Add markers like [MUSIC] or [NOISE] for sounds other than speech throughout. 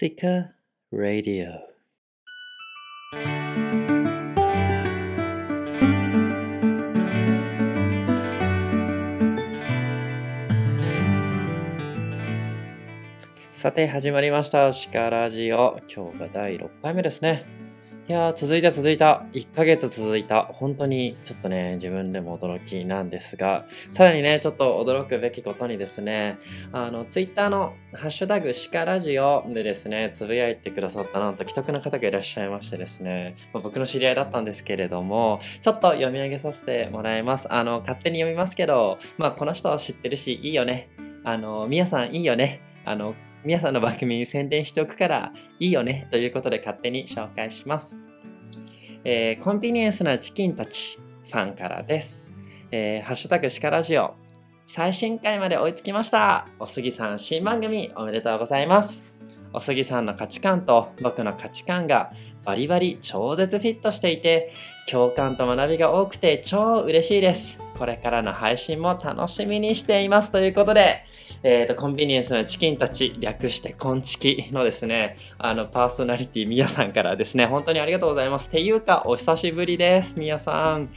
Sika Radio. さて始まりました。シカラジオ。今日が第6回目ですね。いやー続いた続いた。1ヶ月続いた。本当にちょっとね自分でも驚きなんですがさらにねちょっと驚くべきことにですねあのツイッターのハッシュタグシカラジオでですねつぶやいてくださったなんと既得な方がいらっしゃいましてですね、まあ、僕の知り合いだったんですけれどもちょっと読み上げさせてもらいます。あの勝手に読みますけどまあこの人は知ってるしいいよね。あのみやさんいいよね。あの皆さんの番組に宣伝しておくからいいよねということで勝手に紹介します。えー、コンビニエンスなチキンたちさんからです。えー、ハッシュタグシカラジオ。最新回まで追いつきました。おすぎさん新番組おめでとうございます。おすぎさんの価値観と僕の価値観がバリバリ超絶フィットしていて共感と学びが多くて超嬉しいです。これからの配信も楽しみにしています。ということでえっ、ー、と、コンビニエンスのチキンたち、略してコンチキのですね、あの、パーソナリティ、みやさんからですね、本当にありがとうございます。ていうか、お久しぶりです、みやさん。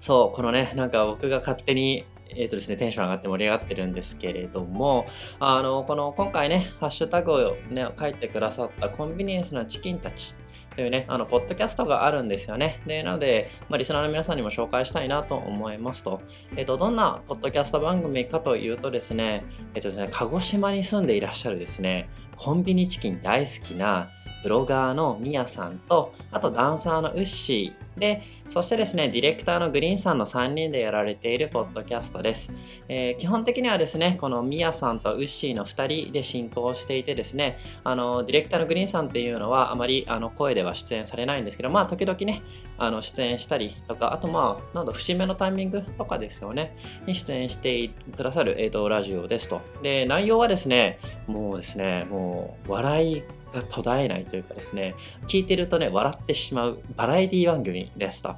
そう、このね、なんか僕が勝手にえ、ー、とですね、テンション上がって盛り上がってるんですけれども、あの、この今回ね、ハッシュタグをね、書いてくださったコンビニエンスのチキンたちというね、あの、ポッドキャストがあるんですよね。で、なので、まあ、リスナーの皆さんにも紹介したいなと思いますと、えっ、ー、と、どんなポッドキャスト番組かというとですね、えっ、ー、とですね、鹿児島に住んでいらっしゃるですね、コンビニチキン大好きなブロガーのミヤさんと、あとダンサーのウッシー、で、そしてですね、ディレクターのグリーンさんの3人でやられているポッドキャストです。えー、基本的にはですね、このミヤさんとウッシーの2人で進行していてですね、あの、ディレクターのグリーンさんっていうのはあまりあの声では出演されないんですけど、まあ、時々ね、あの出演したりとか、あとまあ、なんだ、節目のタイミングとかですよね、に出演してくださる、えーと、ラジオですと。で、内容はですね、もうですね、もう、笑い途絶えないというかですね、聞いてるとね、笑ってしまうバラエティ番組ですと。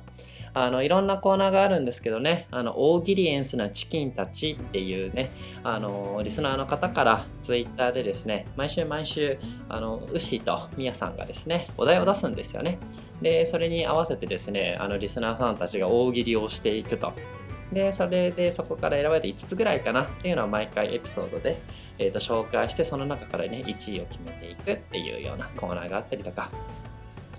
あのいろんなコーナーがあるんですけどね、あの大喜利エンスなチキンたちっていうね、あのリスナーの方からツイッターでですね、毎週毎週、あのウシとミヤさんがですね、お題を出すんですよね。で、それに合わせてですね、あのリスナーさんたちが大喜利をしていくと。で、それでそこから選ばれて5つぐらいかなっていうのは毎回エピソードで、えー、と紹介して、その中からね、1位を決めていくっていうようなコーナーがあったりとか、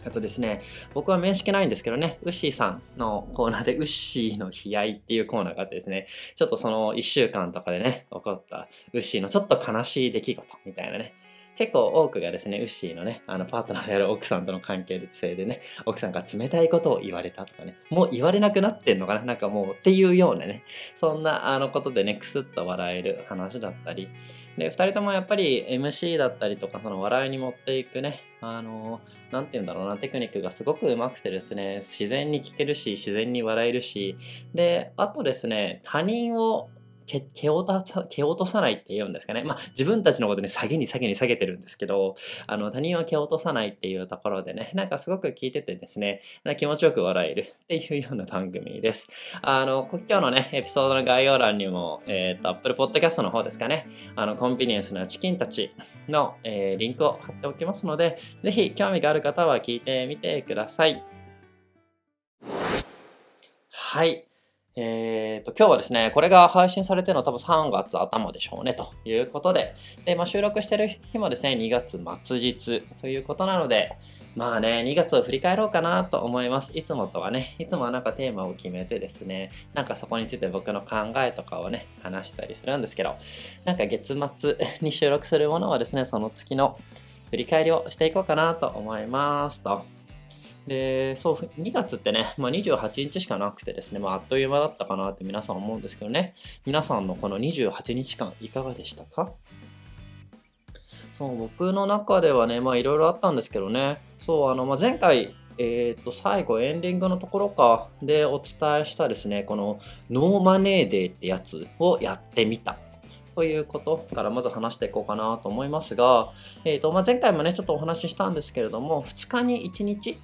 あとですね、僕は面識ないんですけどね、ウッシーさんのコーナーで、ウッシーの悲哀っていうコーナーがあってですね、ちょっとその1週間とかでね、起こったウッシーのちょっと悲しい出来事みたいなね、結構多くがですね、ウッシーのね、あのパートナーである奥さんとの関係性でね、[LAUGHS] 奥さんが冷たいことを言われたとかね、もう言われなくなってんのかななんかもうっていうようなね、そんなあのことでね、くすっと笑える話だったり、で、2人ともやっぱり MC だったりとか、その笑いに持っていくね、あの、なんて言うんだろうな、テクニックがすごく上手くてですね、自然に聞けるし、自然に笑えるし、で、あとですね、他人を蹴蹴落とさ蹴落とさないって言うんですかね。まあ自分たちのことね、下げに下げに下げてるんですけど、あの他人は蹴落とさないっていうところでね、なんかすごく聞いててですね、気持ちよく笑えるっていうような番組です。あの、今日のね、エピソードの概要欄にも、えっ、と、Apple Podcast の方ですかね、あの、コンビニエンスなチキンたちの、えー、リンクを貼っておきますので、ぜひ興味がある方は聞いてみてください。はい。えっ、ー、と、今日はですね、これが配信されてるの多分3月頭でしょうね、ということで、で、まあ、収録してる日もですね、2月末日ということなので、まあね、2月を振り返ろうかなと思います。いつもとはね、いつもはなんかテーマを決めてですね、なんかそこについて僕の考えとかをね、話したりするんですけど、なんか月末に収録するものはですね、その月の振り返りをしていこうかなと思いますと。で、そう、2月ってね、まあ、28日しかなくてですね、まあ、あっという間だったかなって皆さん思うんですけどね、皆さんのこの28日間いかがでしたか？そう、僕の中ではね、まあいろいろあったんですけどね、そう、あの、まあ、前回、えっ、ー、と、最後、エンディングのところかでお伝えしたですね、このno money day ってやつをやってみた。ということからまず話していこうかなと思いますが、えーとまあ、前回もねちょっとお話ししたんですけれども2日に1日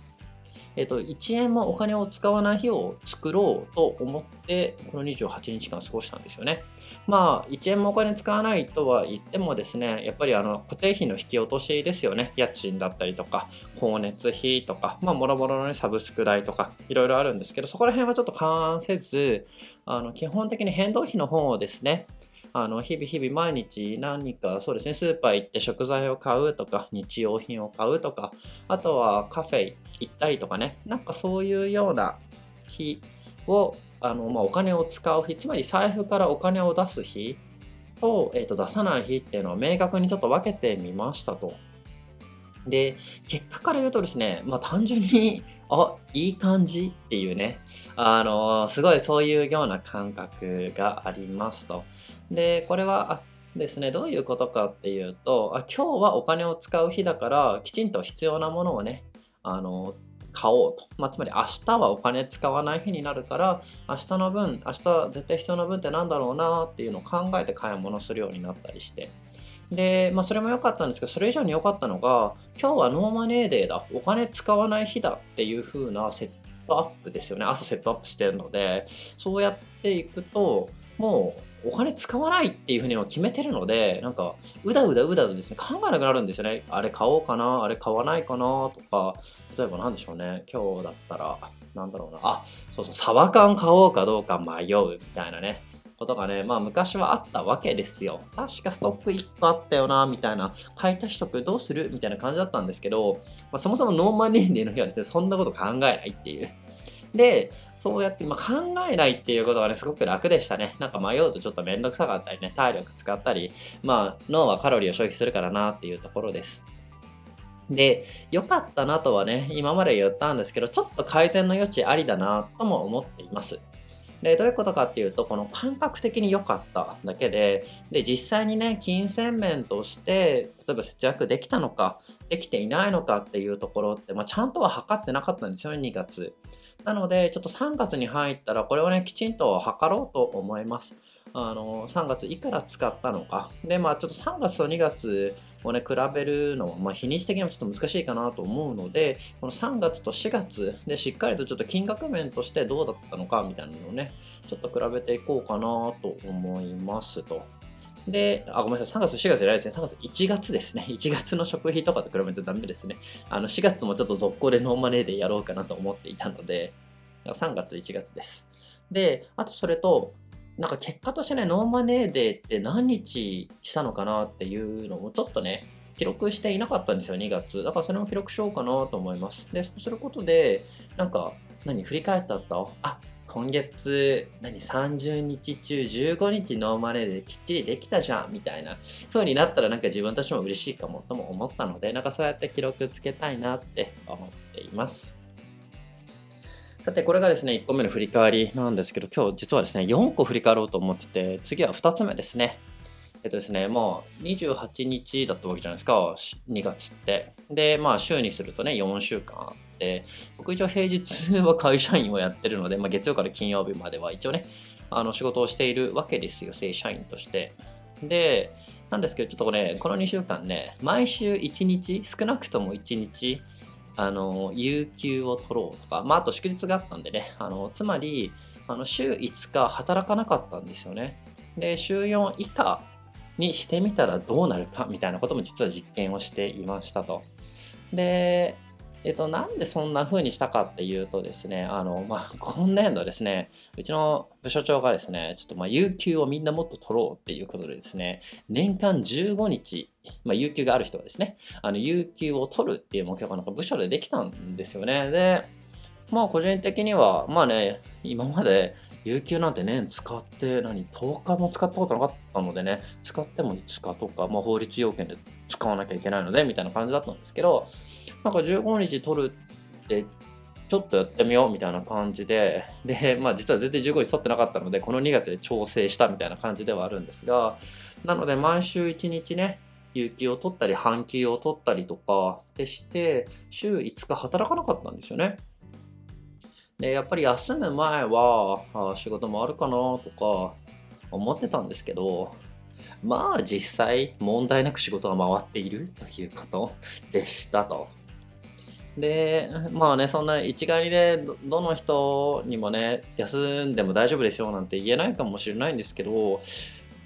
えっと、1円もお金を使わない日を作ろうと思って、この28日間過ごしたんですよね。まあ、1円もお金使わないとは言ってもですね、やっぱりあの固定費の引き落としですよね。家賃だったりとか、光熱費とか、まあ、もろもろのね、サブスク代とか、いろいろあるんですけど、そこら辺はちょっと勘案せず、あの基本的に変動費の方をですね、あの日々日々毎日何かそうですねスーパー行って食材を買うとか日用品を買うとかあとはカフェ行ったりとかねなんかそういうような日をあの、まあ、お金を使う日つまり財布からお金を出す日と,、えー、と出さない日っていうのを明確にちょっと分けてみましたと。で結果から言うとですね、まあ、単純にあいい感じっていうねあのすごいそういうような感覚がありますと。で、これは、ですね、どういうことかっていうと、あ今日はお金を使う日だから、きちんと必要なものをね、あの、買おうと。まあ、つまり明日はお金使わない日になるから、明日の分、明日絶対必要な分って何だろうなっていうのを考えて買い物するようになったりして。で、まあ、それも良かったんですけど、それ以上に良かったのが、今日は no money day だ、お金使わない日だっていう風なセットアップですよね。朝セットアップしてるので、そうやっていくと、もうお金使わないっていうふうには決めてるので、なんか、うだうだうだうですね、考えなくなるんですよね。あれ買おうかな、あれ買わないかなとか、例えば何でしょうね、今日だったら、なんだろうな、あ、そうそう、サバ缶買おうかどうか迷うみたいなね、ことがね、まあ昔はあったわけですよ。確かストック1個あったよな、みたいな、買い足しとくどうするみたいな感じだったんですけど、まあ、そもそも no money day の日はですね、そんなこと考えないっていう。で、そうやって、まあ、考えないっていうことがね、すごく楽でしたね。なんか迷うとちょっとめんどくさかったりね、体力使ったり、まあ、脳はカロリーを消費するからなっていうところです。で、良かったなとはね、今まで言ったんですけど、ちょっと改善の余地ありだなとも思っています。で、どういうことかっていうと、この感覚的に良かっただけで、で、実際にね、金銭面として、例えば節約できたのか、できていないのかっていうところって、まあ、ちゃんとは測ってなかったんですよ、2月。なので、ちょっと3月に入ったら、これをね、きちんと測ろうと思います。あの3月いくら使ったのか。で、まあ、ちょっと3月と2月をね、比べるのは、まあ、日にち的にもちょっと難しいかなと思うので、この3月と4月でしっかりとちょっと金額面としてどうだったのかみたいなのをね、ちょっと比べていこうかなと思いますと。で、あ、ごめんなさい、3月、4月じゃないですね。3月、1月ですね。[LAUGHS] 1月の食費とかと比べるとダメですね。あの、4月もちょっと続行で no money day やろうかなと思っていたので、3月、1月です。で、あとそれと、なんか結果としてね、 no money day って何日したのかなっていうのもちょっとね、記録していなかったんですよ、2月。だからそれも記録しようかなと思います。で、そうすることで、なんか、何、振り返ったと、あ、今月、何、30日中15日ノーマネーできっちりできたじゃん、みたいな風になったらなんか自分たちも嬉しいかもとも思ったので、なんかそうやって記録つけたいなって思っています。さて、これがですね、1個目の振り返りなんですけど、今日実はですね、4個振り返ろうと思ってて、次は2つ目ですね。えっとですね、まあ、28日だったわけじゃないですか、2月って。で、まあ、週にするとね、4週間あって、僕一応平日 [LAUGHS] は会社員をやってるので、まあ、月曜から金曜日までは一応ね、あの仕事をしているわけですよ、正社員として。で、なんですけど、ちょっとこれ、この2週間ね、毎週1日、少なくとも1日、あの、有給を取ろうとか、まあ、あと祝日があったんでね、あの、つまり、あの、週5日働かなかったんですよね。で、週4以下にしてみたらどうなるかみたいなことも実は実験をしていましたと。で、えっと、なんでそんな風にしたかっていうとですね、あの、まあ、今年度ですね、うちの部署長がですね、ちょっとまあ、有給をみんなもっと取ろうっていうことでですね、年間15日、まあ、有給がある人はですね、あの、有給を取るっていう目標がなんか部署でできたんですよね。で、まあ個人的には、まあね、今まで有給なんて年使って何、10日も使ったことなかったのでね、使っても5日とか、まあ法律要件で使わなきゃいけないので、みたいな感じだったんですけど、なんか15日取るってちょっとやってみようみたいな感じで、で、まあ実は全然15日取ってなかったので、この2月で調整したみたいな感じではあるんですが、なので毎週1日ね、有給を取ったり、半休を取ったりとかでして、週5日働かなかったんですよね。で、やっぱり休む前は、あ仕事もあるかなとか思ってたんですけど、まあ実際問題なく仕事が回っているということでしたと。で、まあね、そんな一概にね、どの人にもね、休んでも大丈夫ですよなんて言えないかもしれないんですけど、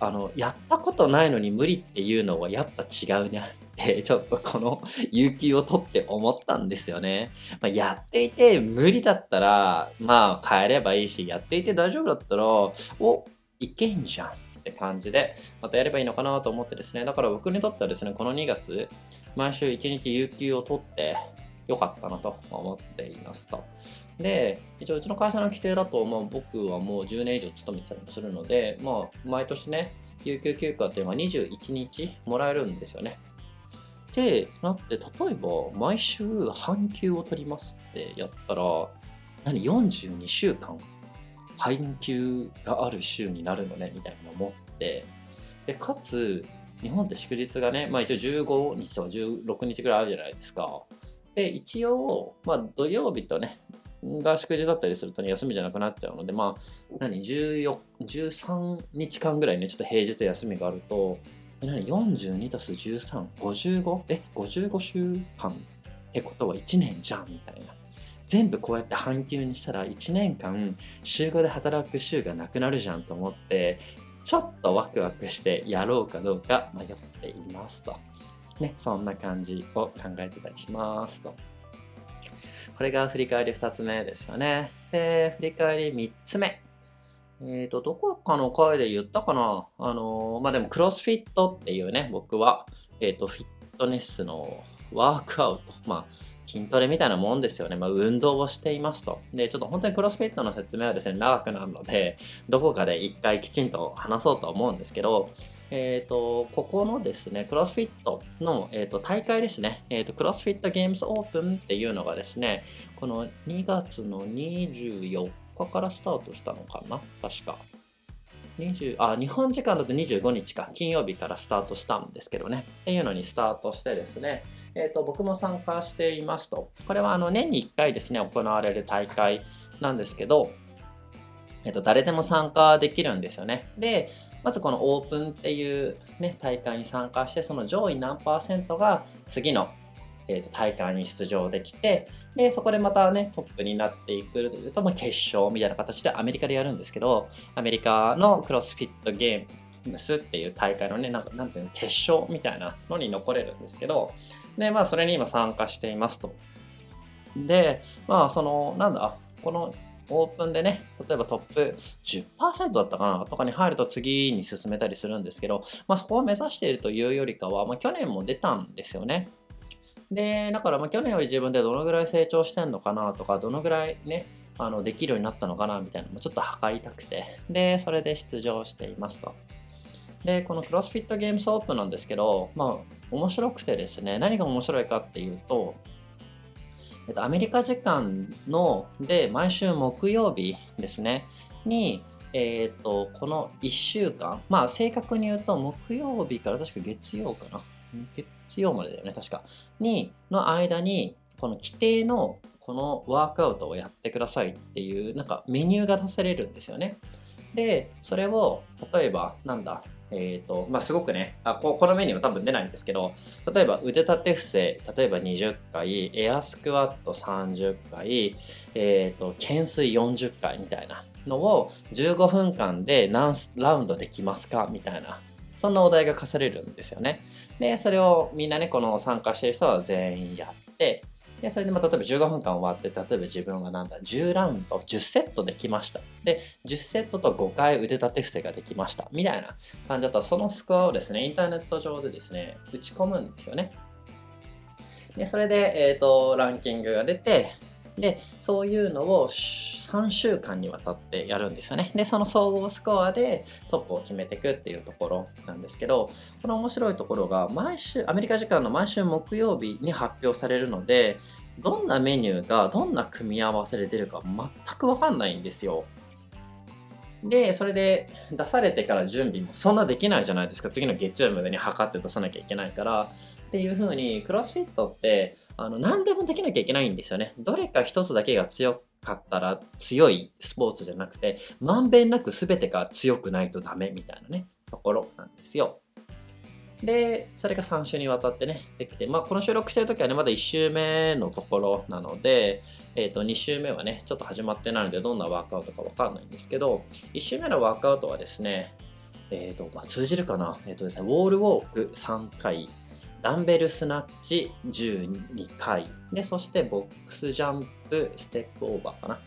あの、やったことないのに無理っていうのはやっぱ違うなって、[LAUGHS] ちょっとこの有給を取って思ったんですよね。まあ、やっていて無理だったら、まあ変えればいいし、やっていて大丈夫だったら、お、いけんじゃんって感じで、またやればいいのかなと思ってですね、だから僕にとってはですね、この2月、毎週1日有給を取って、良かったなと思っていますと。で、一応うちの会社の規定だと、まあ、僕はもう10年以上勤めてたりもするので、まあ、毎年ね、有給休暇っていうのは21日もらえるんですよね。で、なって、例えば、毎週半休を取りますってやったら、何、42週間半休がある週になるのねみたいなのを思って、で、かつ、日本って祝日がね、まあ一応15日とか16日ぐらいあるじゃないですか。で、一応、まあ土曜日とね、が祝日だったりするとね、休みじゃなくなっちゃうので、まあ、何、14、13日間ぐらいね、ちょっと平日休みがあると、何、42たす13、55? え、55週間ってことは1年じゃんみたいな。全部こうやって半休にしたら1年間週5で働く週がなくなるじゃんと思って、ちょっとワクワクしてやろうかどうか迷っていますと。ね、そんな感じを考えてたりしますと。これが振り返り2つ目ですよね。で、振り返り3つ目。えっ、と、どこかの回で言ったかな？あのーまあ、でも、クロスフィットっていうね、僕は、えっ、と、フィットネスのワークアウト。まあ、筋トレみたいなもんですよね。まあ、運動をしていますと。で、ちょっと本当にクロスフィットの説明はですね、長くなるので、どこかで一回きちんと話そうと思うんですけど、えっ、と、ここのですね、クロスフィットの、えー、と大会ですね、えっ、と、クロスフィットゲームズオープンっていうのがですね、この2月の24日からスタートしたのかな？確か。20あ日本時間だと25日か。金曜日からスタートしたんですけどね。っていうのにスタートしてですね、えー、と僕も参加していますと。これはあの年に1回ですね行われる大会なんですけど、えー、と誰でも参加できるんですよね。でまずこのオープンっていう、ね、大会に参加してその上位何パーセントが次の、えー、と大会に出場できてでそこでまたねトップになっていくというと、まあ、決勝みたいな形でアメリカでやるんですけどアメリカのクロスフィットゲームスっていう大会のねなんなんていうの決勝みたいなのに残れるんですけどでまあそれに今参加していますと。でまあそのなんだこのオープンでね、例えばトップ10%だったかなとかに入ると次に進めたりするんですけど、まあ、そこを目指しているというよりかは、まあ、去年も出たんですよね。で、だからまあ去年より自分でどのぐらい成長してんのかなとか、どのぐらいね、あのできるようになったのかなみたいなのもちょっと測りたくて、で、それで出場していますと。で、このクロスフィットゲームスオープンなんですけど、まあ、面白くてですね、何が面白いかっていうと、えっと、アメリカ時間ので毎週木曜日ですね。に、えっとこの1週間まあ正確に言うと木曜日から確か月曜かな。月曜までだよね確か。にの間にこの規定のこのワークアウトをやってくださいっていうなんかメニューが出されるんですよね。でそれを例えばなんだえーとまあ、すごくねあこ、このメニューは多分出ないんですけど、例えば腕立て伏せ、例えば20回、エアスクワット30回、えーと、懸垂40回みたいなのを15分間で何ラウンドできますか？みたいな、そんなお題が課されるんですよね。で、それをみんなね、この参加してる人は全員やって、で、それでまあ例えば15分間終わって、例えば自分がなんだ、10ラウンド、10セットできました。で、10セットと5回腕立て伏せができました。みたいな感じだったら、そのスコアをですね、インターネット上でですね、打ち込むんですよね。で、それで、えっ、ー、と、ランキングが出て、で、そういうのを3週間にわたってやるんですよね。で、その総合スコアでトップを決めていくっていうところなんですけど、この面白いところが、毎週、アメリカ時間の毎週木曜日に発表されるので、どんなメニューがどんな組み合わせで出るか全くわかんないんですよ。で、それで出されてから準備もそんなできないじゃないですか。次の月曜日までに測って出さなきゃいけないから。っていう風に、クロスフィットって、あの、何でもできなきゃいけないんですよね。どれか一つだけが強かったら強いスポーツじゃなくて、まんべんなく全てが強くないとダメみたいなね、ところなんですよ。で、それが3週にわたってね、できて、まあ、この収録してる時はね、まだ1週目のところなので、えっ、ー、と、2週目はね、ちょっと始まってないので、どんなワークアウトかわかんないんですけど、1週目のワークアウトはですね、えっ、ー、と、まあ、通じるかな？えっ、ー、とですね、ウォールウォーク3回、ダンベルスナッチ12回、で、そしてボックスジャンプステップオーバーかな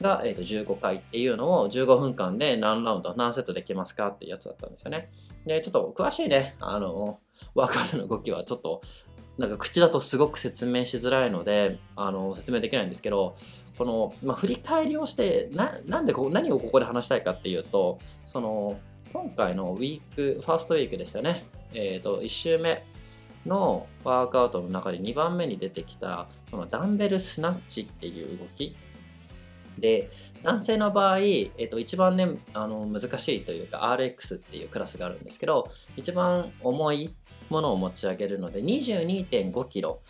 が、えー、と15回っていうのを15分間で何ラウンド、何セットできますかってやつだったんですよね。で、ちょっと詳しいね、あの、ワークアウトの動きはちょっと、なんか口だとすごく説明しづらいので、あの、説明できないんですけど、この、まあ、振り返りをしてな、なんでこ何をここで話したいかっていうと、その、今回のウィーク、ファーストウィークですよね。えっ、ー、と、1週目のワークアウトの中で2番目に出てきた、このダンベルスナッチっていう動き。で、男性の場合、えっと、一番ね、あの難しいというか RX っていうクラスがあるんですけど、一番重いものを持ち上げるので、22.5キロ、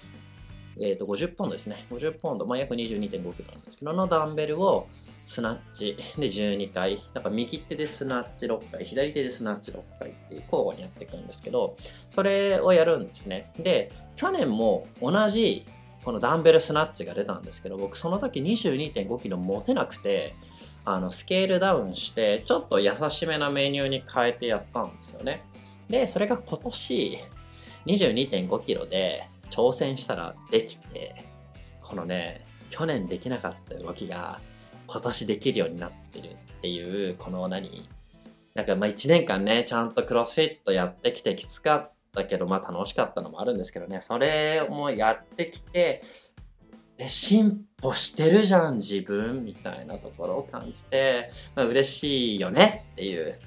えっと、50ポンドですね。50ポンド、まあ、約22.5キロなんですけど、のダンベルをスナッチ。で12回、だから右手でスナッチ6回、左手でスナッチ6回っていう交互にやっていくんですけど、それをやるんですね。で、去年も同じこのダンベルスナッチが出たんですけど僕その時22.5キロ持てなくてあのスケールダウンしてちょっと優しめなメニューに変えてやったんですよね。でそれが今年22.5キロで挑戦したらできてこのね去年できなかった動きが今年できるようになってるっていうこの何なんかまあ1年間ねちゃんとクロスフィットやってきてきつかったったけど、まあ楽しかったのもあるんですけどね、それもやってきて、え、進歩してるじゃん、自分みたいなところを感じて、まあ、嬉しいよねっていう。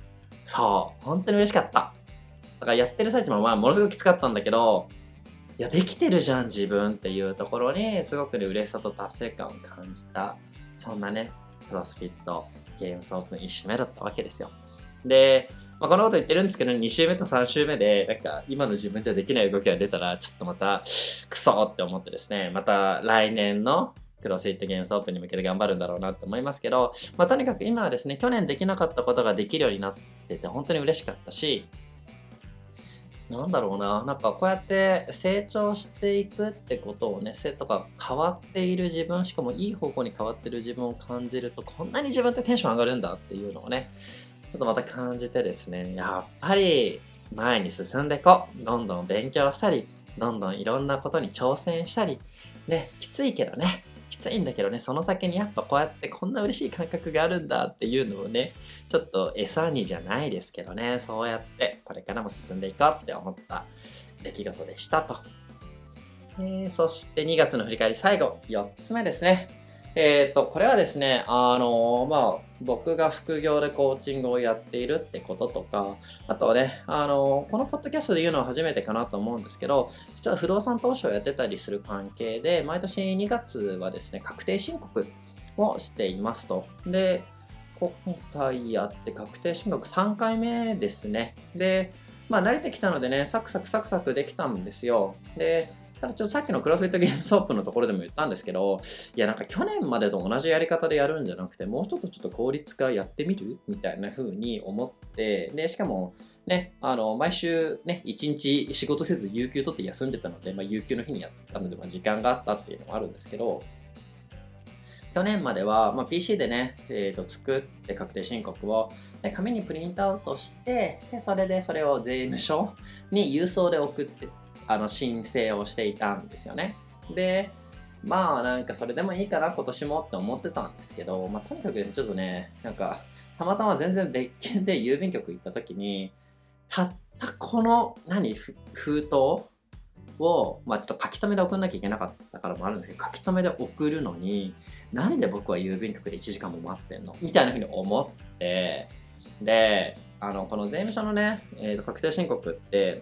そう、本当に嬉しかった。だからやってる最中もまあものすごくきつかったんだけど、いや、できてるじゃん、自分っていうところに、すごくね、嬉しさと達成感を感じた、そんなね、クロスフィット、ゲームソープの一周目だったわけですよ。で、まあ、このこと言ってるんですけど、2週目と3週目で、なんか、今の自分じゃできない動きが出たら、ちょっとまた、クソって思ってですね、また来年のクロスイットゲームスオープンに向けて頑張るんだろうなって思いますけど、まあ、とにかく今はですね、去年できなかったことができるようになってて、本当に嬉しかったし、なんだろうな、なんかこうやって成長していくってことをね、生徒が変わっている自分、しかもいい方向に変わってる自分を感じると、こんなに自分ってテンション上がるんだっていうのをね、ちょっとまた感じてですね、やっぱり前に進んでいこう。どんどん勉強したり、どんどんいろんなことに挑戦したり、ね、きついけどね、ついんだけどね、その先にやっぱこうやってこんな嬉しい感覚があるんだっていうのをね、ちょっと餌にじゃないですけどね、そうやってこれからも進んでいこうって思った出来事でしたと。えー、そして2月の振り返り最後、4つ目ですね。えっ、ー、と、これはですね、あのまあ、僕が副業でコーチングをやっているってこととか、あとはね、あのこのポッドキャストで言うのは初めてかなと思うんですけど、実は不動産投資をやってたりする関係で、毎年2月はですね、確定申告をしていますと。で、今回やって確定申告3回目ですね。で、まあ慣れてきたのでね、サクサクサクサクできたんですよ。で、ただちょっとさっきのクロスフィットゲームソープのところでも言ったんですけど、いやなんか去年までと同じやり方でやるんじゃなくて、もうちょっとちょっと効率化やってみるみたいな風に思って、で、しかも、ね、あの、毎週ね、一日仕事せず有給取って休んでたので、まあ、有給の日にやったので、まあ、時間があったっていうのもあるんですけど、去年までは、まあ、PC でね、えー、と作って確定申告をで紙にプリントアウトしてでそれでそれを税務署に郵送で送ってあの申請をしていたんですよね。で、まあなんかそれでもいいかな今年もって思ってたんですけど、まあとにかくちょっとね、なんかたまたま全然別件で郵便局行った時に、たったこの何封筒を、まあ、ちょっと書き留めで送んなきゃいけなかったからもあるんですけど書き留めで送るのになんで僕は郵便局で1時間も待ってんの？みたいなふうに思ってであのこの税務署のね、えー、と確定申告って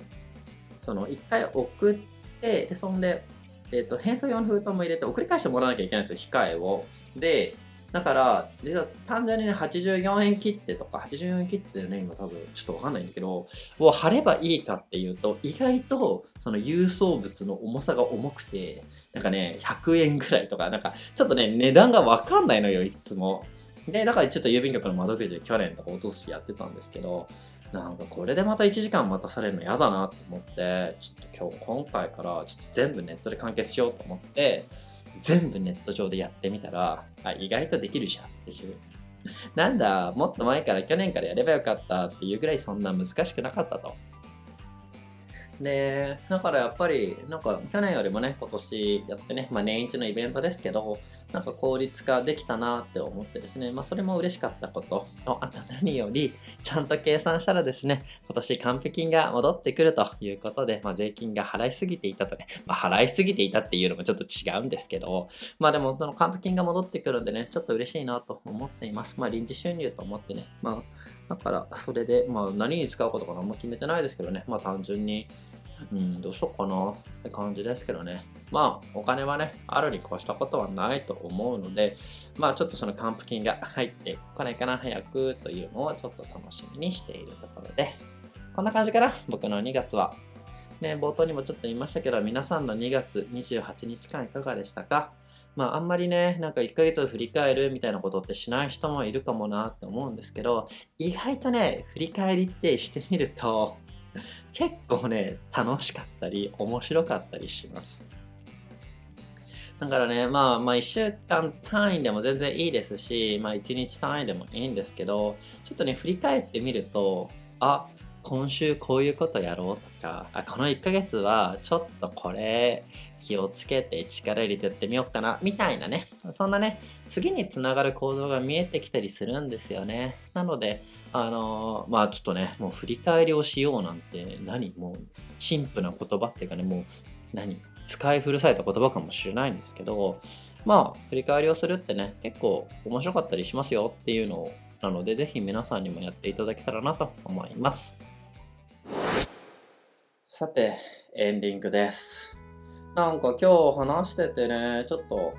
その1回送ってでそんで、えーと、返送用の封筒も入れて送り返してもらわなきゃいけないんですよ控えを。でだから実は単純にね84円切ってとか84円切ってね今多分。ちょっとわかんないんだけどを貼ればいいかっていうと意外とその郵送物の重さが重くてなんかね100円ぐらいとかなんかちょっとね値段がわかんないのよいつも。でだからちょっと郵便局の窓口で去年とか落としやってたんですけどなんかこれでまた1時間待たされるの嫌だなと思ってちょっと今日今回からちょっと全部ネットで完結しようと思って全部ネット上でやってみたらあ意外とできるじゃんっていう。[LAUGHS] なんだもっと前から去年からやればよかったっていうぐらいそんな難しくなかったと。で、だからやっぱり、なんか去年よりもね、今年やってね、まあ年一のイベントですけど、なんか効率化できたなって思ってですね、まあそれも嬉しかったこと、あと何より、ちゃんと計算したらですね、今年還付金が戻ってくるということで、まあ税金が払いすぎていたとね、まあ払いすぎていたっていうのもちょっと違うんですけど、まあでもその還付金が戻ってくるんでね、ちょっと嬉しいなと思っています。まあ臨時収入と思ってね、まあだからそれで、まあ何に使うことか何も決めてないですけどね、まあ単純に、うん、どうしようかなって感じですけどね。まあ、お金はね、あるに越したことはないと思うので、まあ、ちょっとその還付金が入ってこないかな、早くというのをちょっと楽しみにしているところです。こんな感じかな、僕の2月は。ね、冒頭にもちょっと言いましたけど、皆さんの2月28日間いかがでしたか？まあ、あんまりね、なんか1ヶ月を振り返るみたいなことってしない人もいるかもなって思うんですけど、意外とね、振り返りってしてみると、[LAUGHS] 結構ね、楽しかったり、面白かったりします。だからね、まあ、まあ、1週間単位でも全然いいですし、まあ、1日単位でもいいんですけど、ちょっとね、振り返ってみると、あ、今週こういうことやろうとか、あ、この1ヶ月はちょっとこれ気をつけて力入れてやってみようかな、みたいなね、そんなね、次につながる行動が見えてきたりするんですよね。なので、あのー、まあちょっとね、もう振り返りをしようなんて何、もう陳腐な言葉っていうかね、もう何、使い古された言葉かもしれないんですけど、まあ振り返りをするってね、結構面白かったりしますよっていうのを、なのでぜひ皆さんにもやっていただけたらなと思います。さて、エンディングです。なんか今日話しててね、ちょっと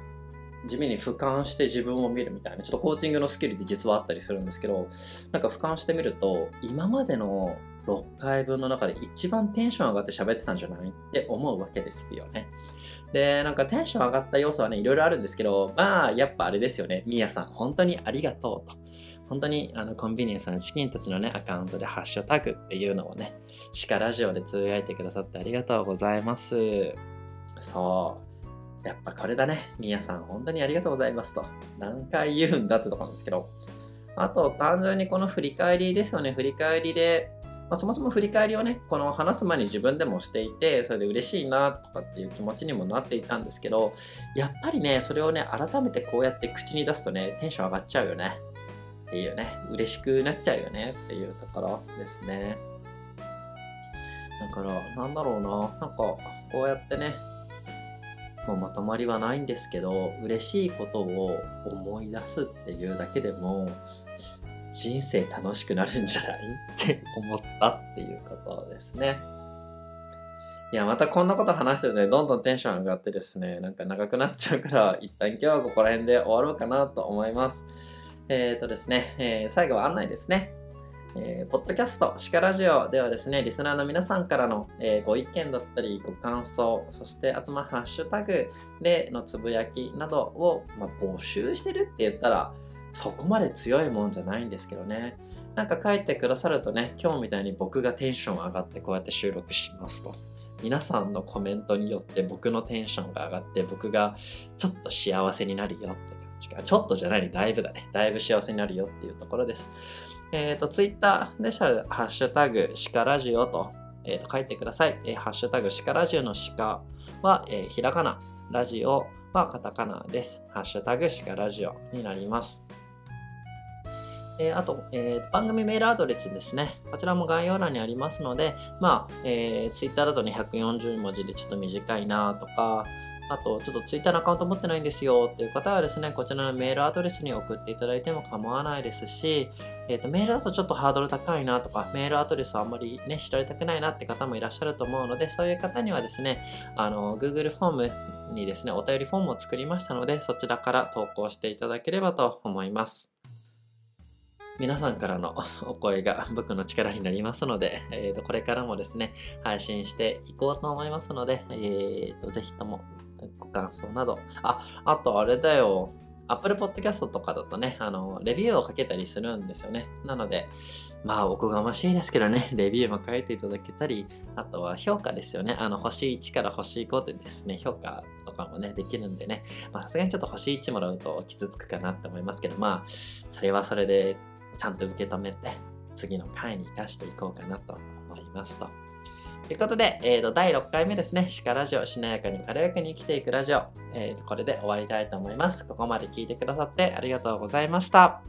地味に俯瞰して自分を見るみたいな、ちょっとコーチングのスキルって実はあったりするんですけど、なんか俯瞰してみると、今までの6回分の中で一番テンション上がって喋ってたんじゃないって思うわけですよね。で、なんかテンション上がった要素はね、いろいろあるんですけど、まあ、やっぱあれですよね。みやさん、本当にありがとうと。本当にあのコンビニエンスのチキンたちのね、アカウントでハッシュタグっていうのをね、シカラジオでつぶやいてくださってありがとうございます。そう。やっぱこれだね。みやさん、本当にありがとうございますと。何回言うんだってとこなんですけど。あと、単純にこの振り返りですよね。振り返りで、まあ、そもそも振り返りをね、この話す前に自分でもしていて、それで嬉しいなとかっていう気持ちにもなっていたんですけど、やっぱりね、それをね、改めてこうやって口に出すとね、テンション上がっちゃうよね。っていうね、嬉しくなっちゃうよねっていうところですね。だから、なんだろうな、なんか、こうやってね、もうまとまりはないんですけど嬉しいことを思い出すっていうだけでも人生楽しくなるんじゃないって思ったっていうことですね。いや、またこんなこと話してるとね、どんどんテンション上がってですね、なんか長くなっちゃうから、一旦今日はここら辺で終わろうかなと思います。えっ、ー、とですね、えー、最後は案内ですね。えー、ポッドキャスト、シカラジオではですね、リスナーの皆さんからの、えー、ご意見だったり、ご感想、そしてあと、まあ、ハッシュタグでのつぶやきなどを、まあ、募集してるって言ったら、そこまで強いもんじゃないんですけどね。なんか書いてくださるとね、今日みたいに僕がテンション上がってこうやって収録しますと。皆さんのコメントによって僕のテンションが上がって僕がちょっと幸せになるよって感じか。ちょっとじゃないだいぶだね。だいぶ幸せになるよっていうところです。えっ、ー、と、ツイッターでしたら、ハッシュタグ、シカラジオと,、えー、と書いてください。えー、ハッシュタグ、シカラジオのシカは、えー、ひらがな、ラジオはカタカナです。ハッシュタグ、シカラジオになります。えー、あと、えー、番組メールアドレスですね。こちらも概要欄にありますので、まあ、えー、ツイッターだとね、140文字でちょっと短いなとか、あと、ちょっと Twitter のアカウント持ってないんですよっていう方はですね、こちらのメールアドレスに送っていただいても構わないですし、えーと、メールだとちょっとハードル高いなとか、メールアドレスはあんまりね、知られたくないなって方もいらっしゃると思うので、そういう方にはですね、あの、Google フォームにですね、お便りフォームを作りましたので、そちらから投稿していただければと思います。皆さんからの [LAUGHS] お声が僕の力になりますので、えー、とこれからもですね、配信していこうと思いますので、えー、とぜひともご感想など。あ、あとあれだよ。Apple Podcast とかだとね、あの、レビューをかけたりするんですよね。なので、まあ、おこがましいですけどね、レビューも書いていただけたり、あとは評価ですよね。あの、星1から星5でですね、評価とかもね、できるんでね、まあ、さすがにちょっと星1もらうと傷つくかなって思いますけど、まあ、それはそれでちゃんと受け止めて、次の回に生かしていこうかなと思いますと。ということで、えーと、第6回目ですね、鹿ラジオ、しなやかに軽やかに生きていくラジオ、えー、これで終わりたいと思います。ここまで聞いてくださってありがとうございました。